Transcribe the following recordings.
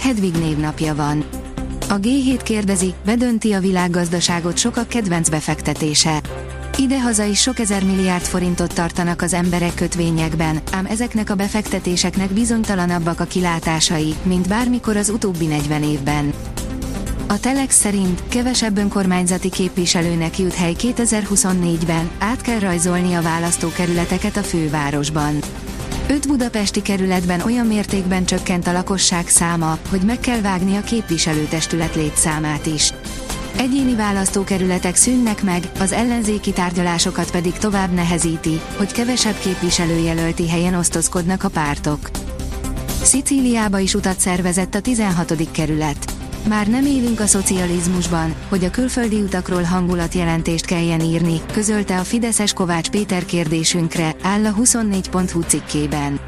Hedvig névnapja van. A G7 kérdezi, bedönti a világgazdaságot sokak kedvenc befektetése. Idehaza is sok ezer milliárd forintot tartanak az emberek kötvényekben, ám ezeknek a befektetéseknek bizonytalanabbak a kilátásai, mint bármikor az utóbbi 40 évben. A Telex szerint kevesebb önkormányzati képviselőnek jut hely 2024-ben, át kell rajzolni a választókerületeket a fővárosban. Öt budapesti kerületben olyan mértékben csökkent a lakosság száma, hogy meg kell vágni a képviselőtestület létszámát is. Egyéni választókerületek szűnnek meg, az ellenzéki tárgyalásokat pedig tovább nehezíti, hogy kevesebb képviselőjelölti helyen osztozkodnak a pártok. Szicíliába is utat szervezett a 16. kerület. Már nem élünk a szocializmusban, hogy a külföldi utakról hangulatjelentést kelljen írni, közölte a Fideszes Kovács Péter kérdésünkre, áll a 24.hu cikkében.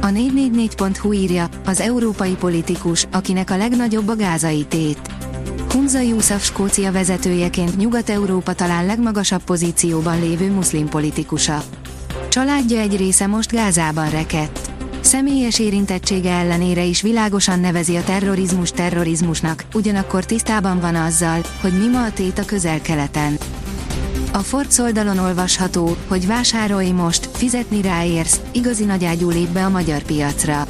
A 444.hu írja, az európai politikus, akinek a legnagyobb a gázai tét. Hunza Yusuf Skócia vezetőjeként Nyugat-Európa talán legmagasabb pozícióban lévő muszlim politikusa. Családja egy része most Gázában rekett. Személyes érintettsége ellenére is világosan nevezi a terrorizmus terrorizmusnak, ugyanakkor tisztában van azzal, hogy mi ma a tét a közel-keleten. A Forbes oldalon olvasható, hogy vásárolj most, fizetni ráérsz, igazi nagyágyú lép be a magyar piacra.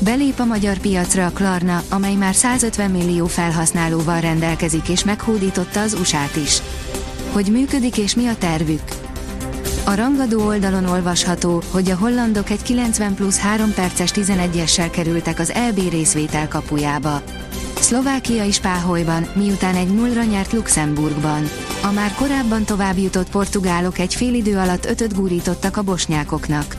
Belép a magyar piacra a Klarna, amely már 150 millió felhasználóval rendelkezik és meghódította az USA-t is. Hogy működik és mi a tervük? A rangadó oldalon olvasható, hogy a hollandok egy 90 plusz 3 perces 11-essel kerültek az EB részvétel kapujába. Szlovákia is páholyban, miután egy nullra nyert Luxemburgban. A már korábban tovább jutott portugálok egy fél idő alatt ötöt gurítottak a bosnyákoknak.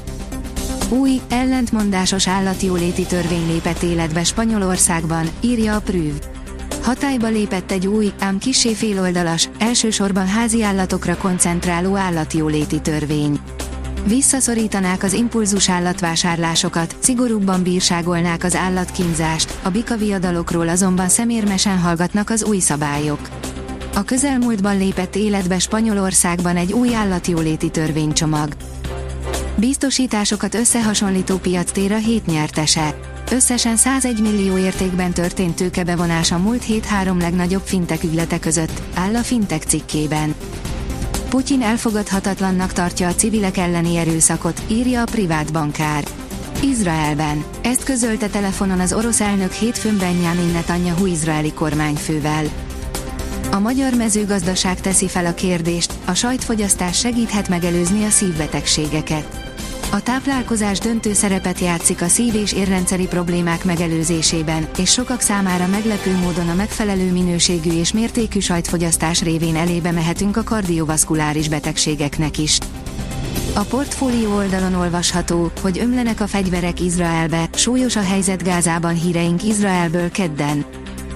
Új, ellentmondásos állatjóléti törvény lépett életbe Spanyolországban, írja a Prüv. Hatályba lépett egy új, ám kisé féloldalas, elsősorban házi állatokra koncentráló állatjóléti törvény. Visszaszorítanák az impulzus állatvásárlásokat, szigorúbban bírságolnák az állatkínzást, a bikaviadalokról azonban szemérmesen hallgatnak az új szabályok. A közelmúltban lépett életbe Spanyolországban egy új állatjóléti törvénycsomag. Biztosításokat összehasonlító piactér a hét nyertese. Összesen 101 millió értékben történt tőkebevonás a múlt hét három legnagyobb fintek ügylete között, áll a fintek cikkében. Putyin elfogadhatatlannak tartja a civilek elleni erőszakot, írja a privát bankár. Izraelben. Ezt közölte telefonon az orosz elnök hétfőn Benjamin Netanyahu izraeli kormányfővel. A magyar mezőgazdaság teszi fel a kérdést, a sajtfogyasztás segíthet megelőzni a szívbetegségeket. A táplálkozás döntő szerepet játszik a szív- és érrendszeri problémák megelőzésében, és sokak számára meglepő módon a megfelelő minőségű és mértékű sajtfogyasztás révén elébe mehetünk a kardiovaszkuláris betegségeknek is. A portfólió oldalon olvasható, hogy ömlenek a fegyverek Izraelbe, súlyos a helyzet Gázában híreink Izraelből kedden.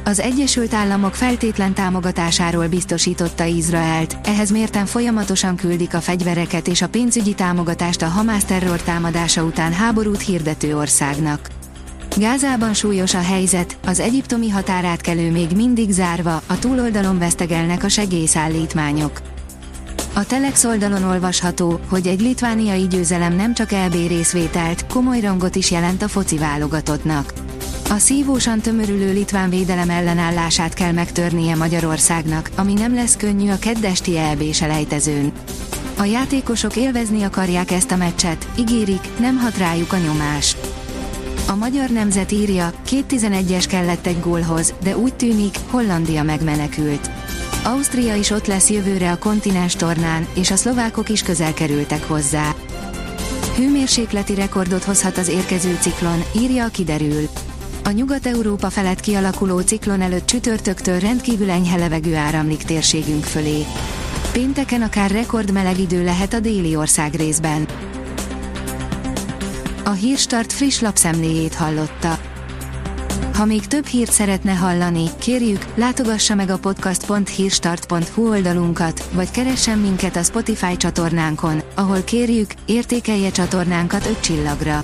Az Egyesült Államok feltétlen támogatásáról biztosította Izraelt, ehhez mérten folyamatosan küldik a fegyvereket és a pénzügyi támogatást a Hamász terror támadása után háborút hirdető országnak. Gázában súlyos a helyzet, az egyiptomi határátkelő még mindig zárva, a túloldalon vesztegelnek a segélyszállítmányok. A Telex oldalon olvasható, hogy egy litvániai győzelem nem csak LB részvételt, komoly rangot is jelent a foci válogatottnak. A szívósan tömörülő litván védelem ellenállását kell megtörnie Magyarországnak, ami nem lesz könnyű a keddesti EB selejtezőn. A játékosok élvezni akarják ezt a meccset, ígérik, nem hat rájuk a nyomás. A magyar nemzet írja, két 11-es kellett egy gólhoz, de úgy tűnik, Hollandia megmenekült. Ausztria is ott lesz jövőre a kontinens tornán, és a szlovákok is közel kerültek hozzá. Hőmérsékleti rekordot hozhat az érkező ciklon, írja a kiderül. A Nyugat-Európa felett kialakuló ciklon előtt csütörtöktől rendkívül enyhe levegő áramlik térségünk fölé. Pénteken akár rekordmeleg idő lehet a déli ország részben. A Hírstart friss lapszemléjét hallotta. Ha még több hírt szeretne hallani, kérjük, látogassa meg a podcast.hírstart.hu oldalunkat, vagy keressen minket a Spotify csatornánkon, ahol kérjük, értékelje csatornánkat 5 csillagra.